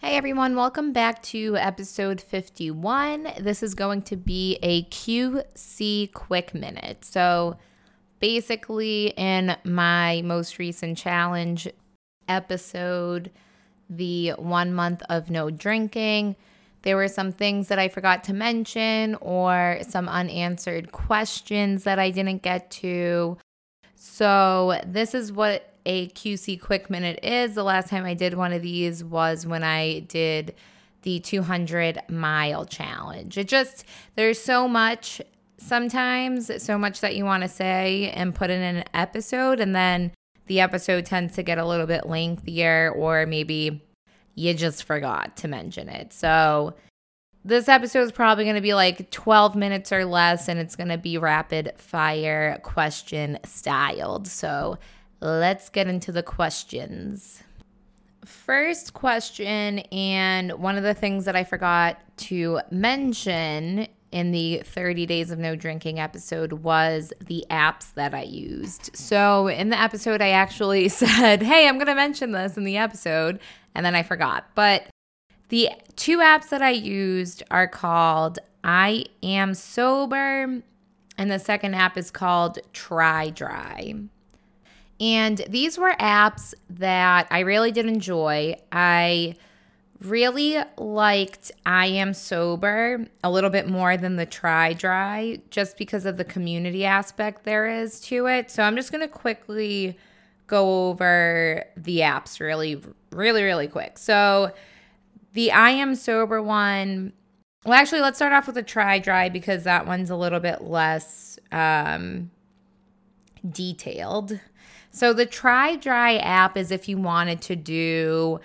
Hey everyone, welcome back to episode 51. This is going to be a QC quick minute. So, basically, in my most recent challenge episode, the one month of no drinking, there were some things that I forgot to mention or some unanswered questions that I didn't get to. So, this is what a QC quick minute is. The last time I did one of these was when I did the 200 mile challenge. It just, there's so much sometimes, so much that you want to say and put in an episode, and then the episode tends to get a little bit lengthier, or maybe you just forgot to mention it. So, this episode is probably going to be like 12 minutes or less, and it's going to be rapid fire question styled. So, let's get into the questions. First question, and one of the things that I forgot to mention in the 30 days of no drinking episode was the apps that I used. So, in the episode, I actually said, Hey, I'm going to mention this in the episode, and then I forgot. But the two apps that I used are called I Am Sober, and the second app is called Try Dry. And these were apps that I really did enjoy. I really liked I Am Sober a little bit more than the Try Dry, just because of the community aspect there is to it. So I'm just going to quickly go over the apps really, really, really quick. So the I Am Sober one, well, actually, let's start off with the Try Dry because that one's a little bit less um, detailed. So the Try Dry app is if you wanted to do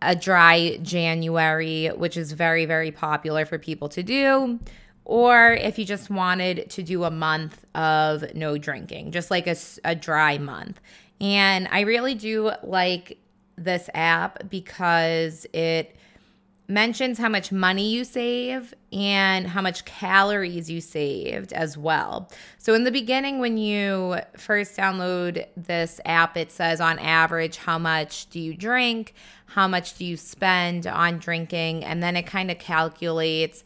a dry January, which is very, very popular for people to do, or if you just wanted to do a month of no drinking, just like a, a dry month. And I really do like this app because it mentions how much money you save and how much calories you saved as well. So, in the beginning, when you first download this app, it says on average, how much do you drink? How much do you spend on drinking? And then it kind of calculates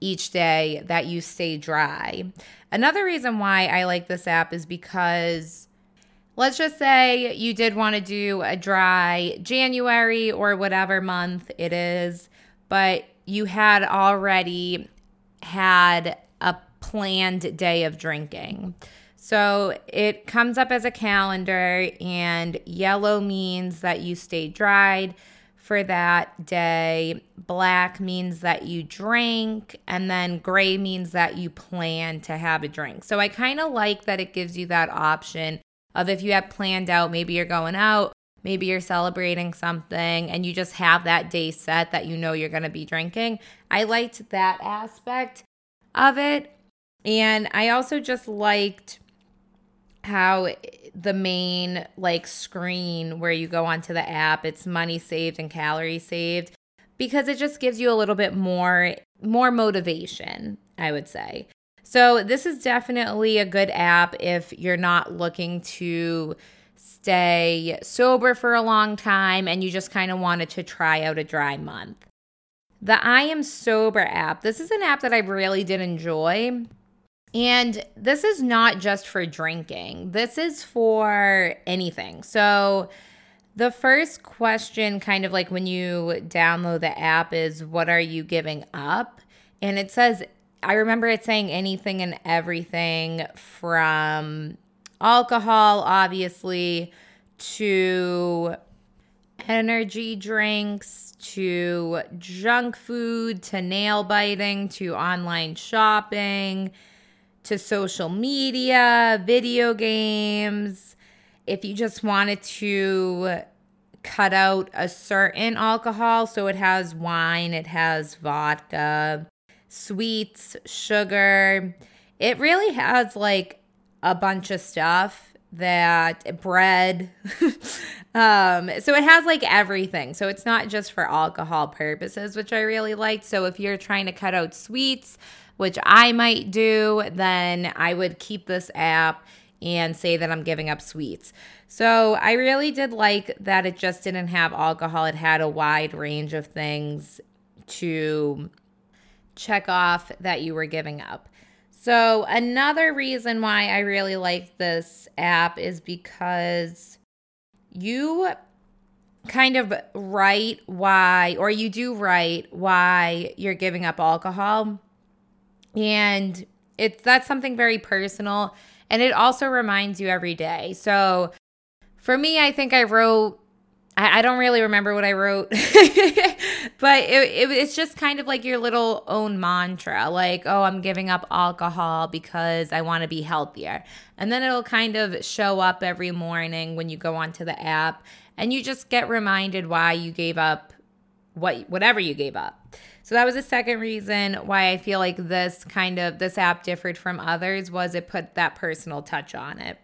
each day that you stay dry. Another reason why I like this app is because let's just say you did want to do a dry January or whatever month it is but you had already had a planned day of drinking. So it comes up as a calendar, and yellow means that you stay dried for that day. Black means that you drink, and then gray means that you plan to have a drink. So I kind of like that it gives you that option of if you have planned out, maybe you're going out maybe you're celebrating something and you just have that day set that you know you're going to be drinking. I liked that aspect of it. And I also just liked how the main like screen where you go onto the app, it's money saved and calories saved because it just gives you a little bit more more motivation, I would say. So, this is definitely a good app if you're not looking to stay sober for a long time and you just kind of wanted to try out a dry month. The I Am Sober app, this is an app that I really did enjoy. And this is not just for drinking, this is for anything. So, the first question, kind of like when you download the app, is what are you giving up? And it says, I remember it saying anything and everything from alcohol, obviously, to energy drinks, to junk food, to nail biting, to online shopping, to social media, video games. If you just wanted to cut out a certain alcohol, so it has wine, it has vodka, sweets, sugar. It really has like a bunch of stuff that bread um so it has like everything so it's not just for alcohol purposes which i really liked so if you're trying to cut out sweets which i might do then i would keep this app and say that I'm giving up sweets. So I really did like that it just didn't have alcohol. It had a wide range of things to check off that you were giving up. So another reason why I really like this app is because you kind of write why, or you do write why you're giving up alcohol. And it's that's something very personal. And it also reminds you every day. So for me, I think I wrote I, I don't really remember what I wrote, but it, it, it's just kind of like your little own mantra like, oh, I'm giving up alcohol because I want to be healthier. And then it'll kind of show up every morning when you go onto the app and you just get reminded why you gave up what whatever you gave up. So that was the second reason why I feel like this kind of this app differed from others was it put that personal touch on it.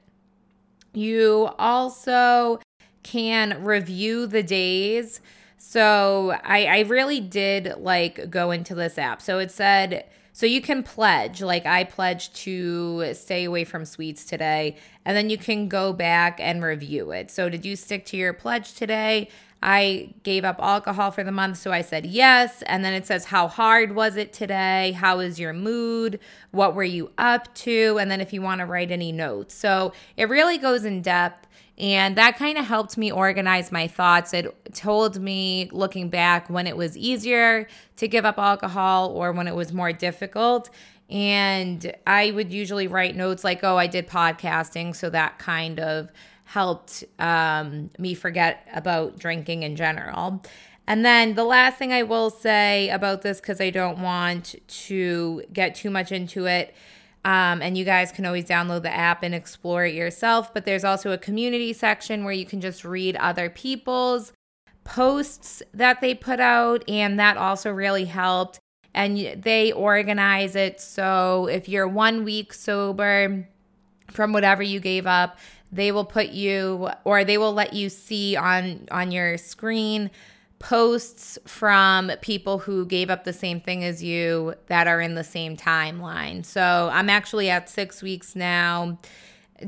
You also can review the days. So I, I really did like go into this app. So it said, so you can pledge, like I pledged to stay away from sweets today, and then you can go back and review it. So did you stick to your pledge today? I gave up alcohol for the month, so I said yes. And then it says, How hard was it today? How is your mood? What were you up to? And then if you want to write any notes. So it really goes in depth. And that kind of helped me organize my thoughts. It told me, looking back, when it was easier to give up alcohol or when it was more difficult. And I would usually write notes like, oh, I did podcasting. So that kind of helped um, me forget about drinking in general. And then the last thing I will say about this, because I don't want to get too much into it, um, and you guys can always download the app and explore it yourself. But there's also a community section where you can just read other people's posts that they put out. And that also really helped. And they organize it so if you're one week sober from whatever you gave up, they will put you or they will let you see on on your screen posts from people who gave up the same thing as you that are in the same timeline. So I'm actually at six weeks now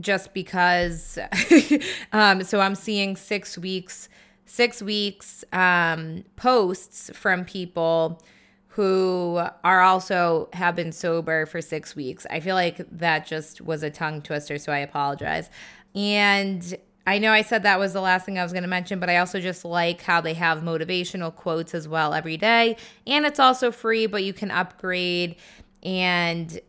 just because um, so I'm seeing six weeks six weeks um, posts from people who are also have been sober for six weeks. I feel like that just was a tongue twister, so I apologize. And I know I said that was the last thing I was going to mention, but I also just like how they have motivational quotes as well every day. And it's also free, but you can upgrade. And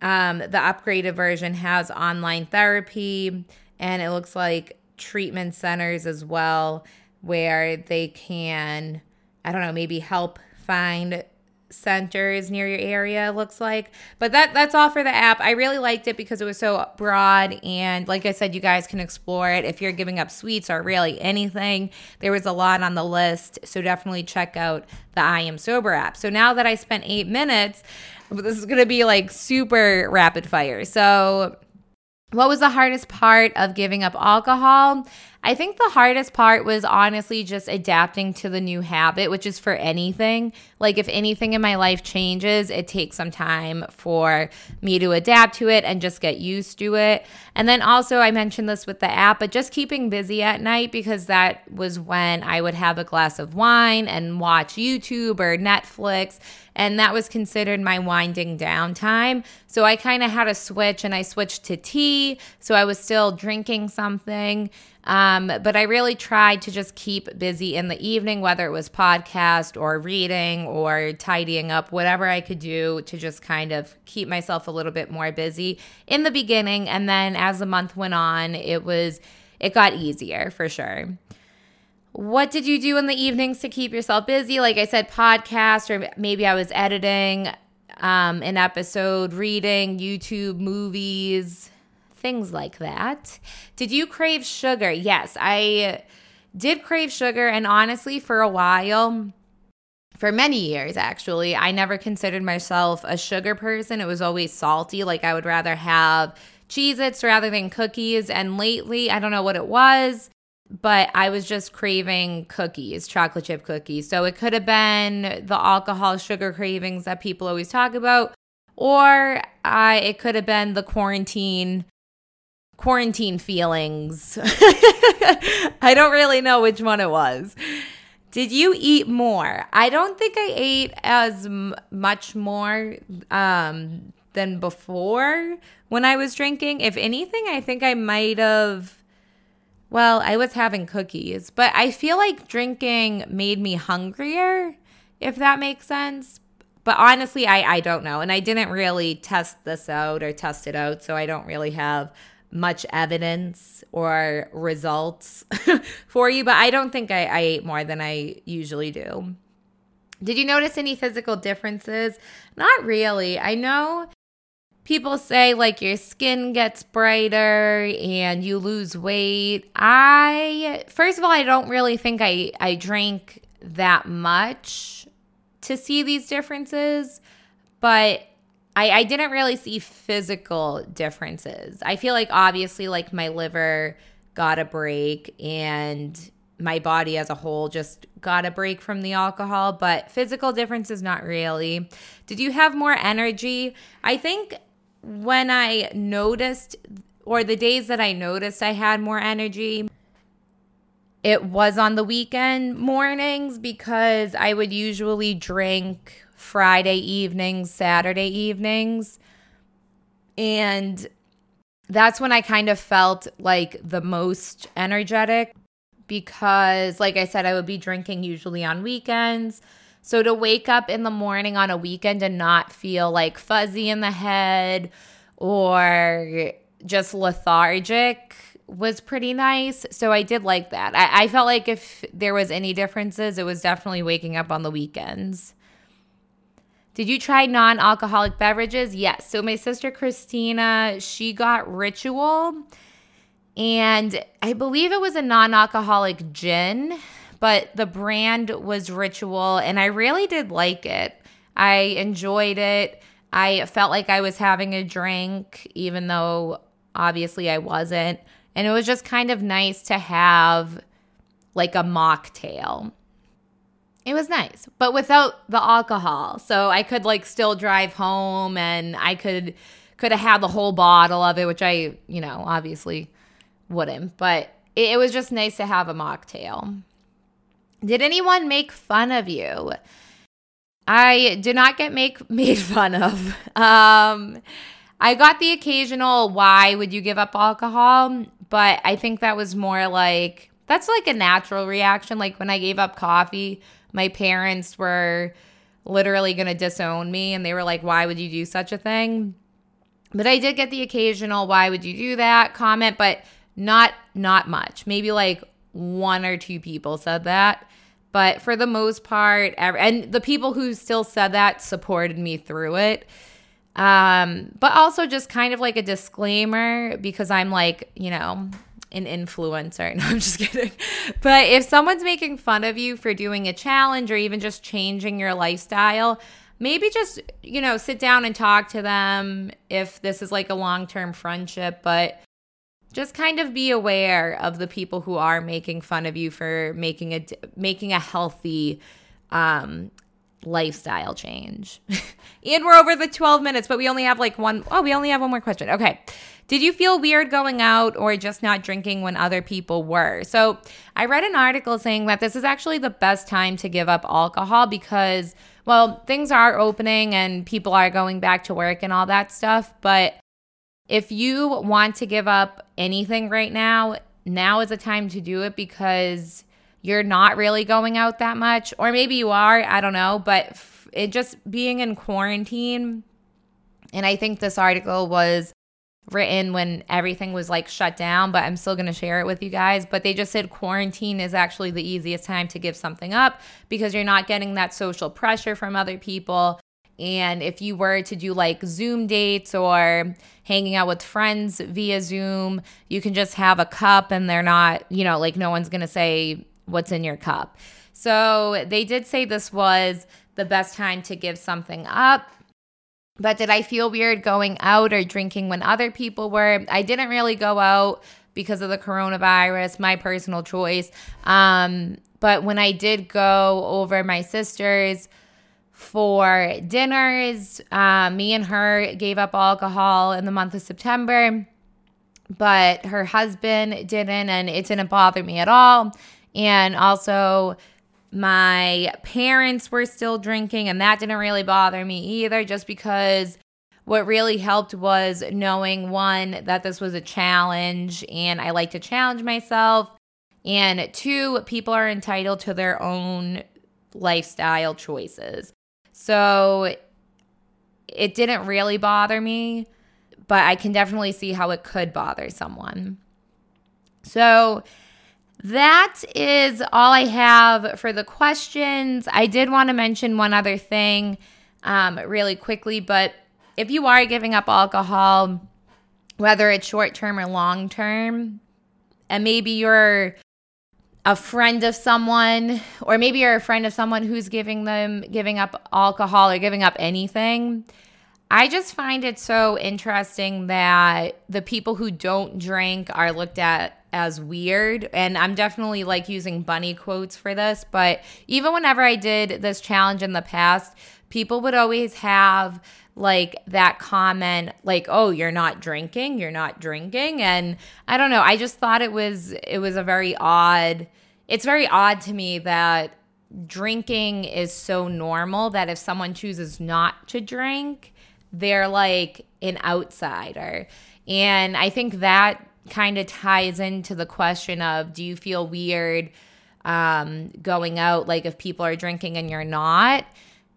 um, the upgraded version has online therapy, and it looks like treatment centers as well, where they can, I don't know, maybe help find centers near your area looks like. But that that's all for the app. I really liked it because it was so broad and like i said you guys can explore it. If you're giving up sweets or really anything there was a lot on the list. So definitely check out the i am sober app. So now that i spent eight minutes this is going to be like super rapid fire. So what was the hardest part of giving up alcohol I think the hardest part was honestly just adapting to the new habit, which is for anything. Like, if anything in my life changes, it takes some time for me to adapt to it and just get used to it. And then also, I mentioned this with the app, but just keeping busy at night because that was when I would have a glass of wine and watch YouTube or Netflix and that was considered my winding down time. So I kind of had a switch and I switched to tea. So I was still drinking something. Um, Um, but I really tried to just keep busy in the evening, whether it was podcast or reading or tidying up, whatever I could do to just kind of keep myself a little bit more busy in the beginning. And then as the month went on, it was, it got easier for sure. What did you do in the evenings to keep yourself busy? Like I said, podcast, or maybe I was editing um, an episode, reading, YouTube, movies, things like that. Did you crave sugar? Yes, I did crave sugar. And honestly, for a while, for many years actually, I never considered myself a sugar person. It was always salty. Like I would rather have Cheez Its rather than cookies. And lately, I don't know what it was but I was just craving cookies, chocolate chip cookies. So it could have been the alcohol sugar cravings that people always talk about, or I, it could have been the quarantine quarantine feelings. I don't really know which one it was. Did you eat more? I don't think I ate as m- much more um, than before when I was drinking. If anything, I think I might have. Well, I was having cookies, but I feel like drinking made me hungrier, if that makes sense. But honestly, I, I don't know. And I didn't really test this out or test it out. So I don't really have much evidence or results for you. But I don't think I, I ate more than I usually do. Did you notice any physical differences? Not really. I know people say like your skin gets brighter and you lose weight. I first of all, I don't really think I I drank that much to see these differences, but I, I didn't really see physical differences. I feel like obviously like my liver got a break and my body as a whole just got a break from the alcohol, but physical differences not really. Did you have more energy? I think when I noticed, or the days that I noticed I had more energy, it was on the weekend mornings because I would usually drink Friday evenings, Saturday evenings. And that's when I kind of felt like the most energetic because, like I said, I would be drinking usually on weekends. So to wake up in the morning on a weekend and not feel like fuzzy in the head or just lethargic was pretty nice. So I did like that. I, I, felt like if there was any differences, it was definitely waking up on the weekends. Did you try non alcoholic beverages? Yes. So my sister Christina, she got Ritual, and I believe it was a non alcoholic gin but the brand was Ritual, and I really did like it. I enjoyed it. I felt like I was having a drink, even though obviously I wasn't. And it was just kind of nice to have like a mocktail. It was nice, but without the alcohol. So I could like still drive home and I could could have had the whole bottle of it, which I, you know, obviously wouldn't. But it, it was just nice to have a mocktail. Did anyone make fun of you? I did not get make made fun of. Um, I got the occasional why would you give up alcohol, but I think that was more like that's like a natural reaction. Like when I gave up coffee, my parents were literally going to disown me and they were like, "Why would you do such a thing?" But I did get the occasional why would you do that comment, but not not much. Maybe like one or two people said that. But for the most part, and the people who still said that supported me through it. Um, but also just kind of like a disclaimer because I'm like, you know, an influencer. No, I'm just kidding. But if someone's making fun of you for doing a challenge or even just changing your lifestyle, maybe just, you know, sit down and talk to them if this is like a long term friendship. But just kind of be aware of the people who are making fun of you for making a making a healthy um, lifestyle change. and we're over the 12 minutes, but we only have like one oh, we only have one more question. Okay. Did you feel weird going out or just not drinking when other people were? So, I read an article saying that this is actually the best time to give up alcohol because well, things are opening and people are going back to work and all that stuff, but if you want to give up anything right now, now is the time to do it because you're not really going out that much. Or maybe you are, I don't know. But it just being in quarantine, and I think this article was written when everything was like shut down, but I'm still going to share it with you guys. But they just said quarantine is actually the easiest time to give something up because you're not getting that social pressure from other people. And if you were to do like Zoom dates or hanging out with friends via Zoom, you can just have a cup and they're not, you know, like no one's going to say what's in your cup. So they did say this was the best time to give something up. But did I feel weird going out or drinking when other people were? I didn't really go out because of the coronavirus, my personal choice. Um, but when I did go over my sister's, for dinners. Uh, me and her gave up alcohol in the month of September. but her husband didn't, and it didn't bother me at all. And also, my parents were still drinking, and that didn't really bother me either, just because what really helped was knowing one, that this was a challenge, and I like to challenge myself. And two, people are entitled to their own lifestyle choices. So it didn't really bother me, but I can definitely see how it could bother someone. So that is all I have for the questions. I did want to mention one other thing um, really quickly, but if you are giving up alcohol, whether it's short term or long term, and maybe you're a friend of someone or maybe you're a friend of someone who's giving them giving up alcohol or giving up anything i just find it so interesting that the people who don't drink are looked at as weird. And i'm definitely like using bunny quotes for this but even whenever i did this challenge in the past people would always have like that comment like oh you're not drinking you're not drinking. And i don't know i just thought it was it was a very odd it's very odd to me that drinking is so normal that if someone chooses not to drink they're like an outsider and i think that kind of ties into the question of do you feel weird um, going out like if people are drinking and you're not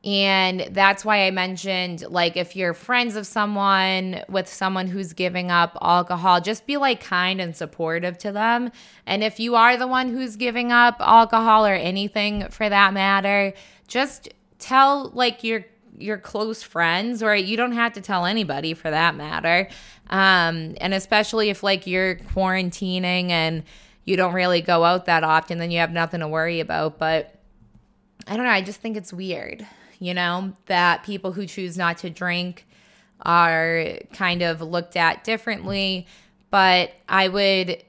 and that's why I mentioned like if you're friends of someone with someone who's giving up alcohol, just be like kind and supportive to them. And if you are the one who's giving up alcohol or anything for that matter, just tell like your your close friends or you don't have to tell anybody for that matter. Um and especially if like you're quarantining and you don't really go out that often, then you have nothing to worry about, but I don't know, I just think it's weird you know, that people who choose not to drink are kind of looked at differently. But I would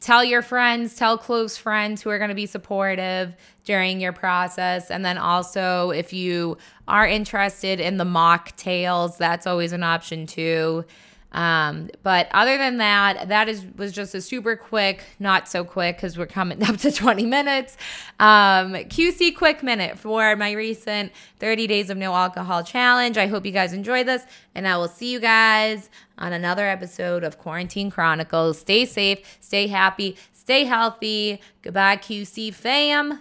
tell your friends, tell close friends who are going to be supportive during your process. And then also, if you are interested in the mocktails, that's always an option too. Um, but other than that, that is was just a super quick, not so quick because we're coming up to 20 minutes. Um, QC quick minute for my recent 30 days of no alcohol challenge. I hope you guys enjoyed this, and I will see you guys on another episode of Quarantine Chronicles. Stay safe, stay happy, stay healthy. Goodbye, QC fam.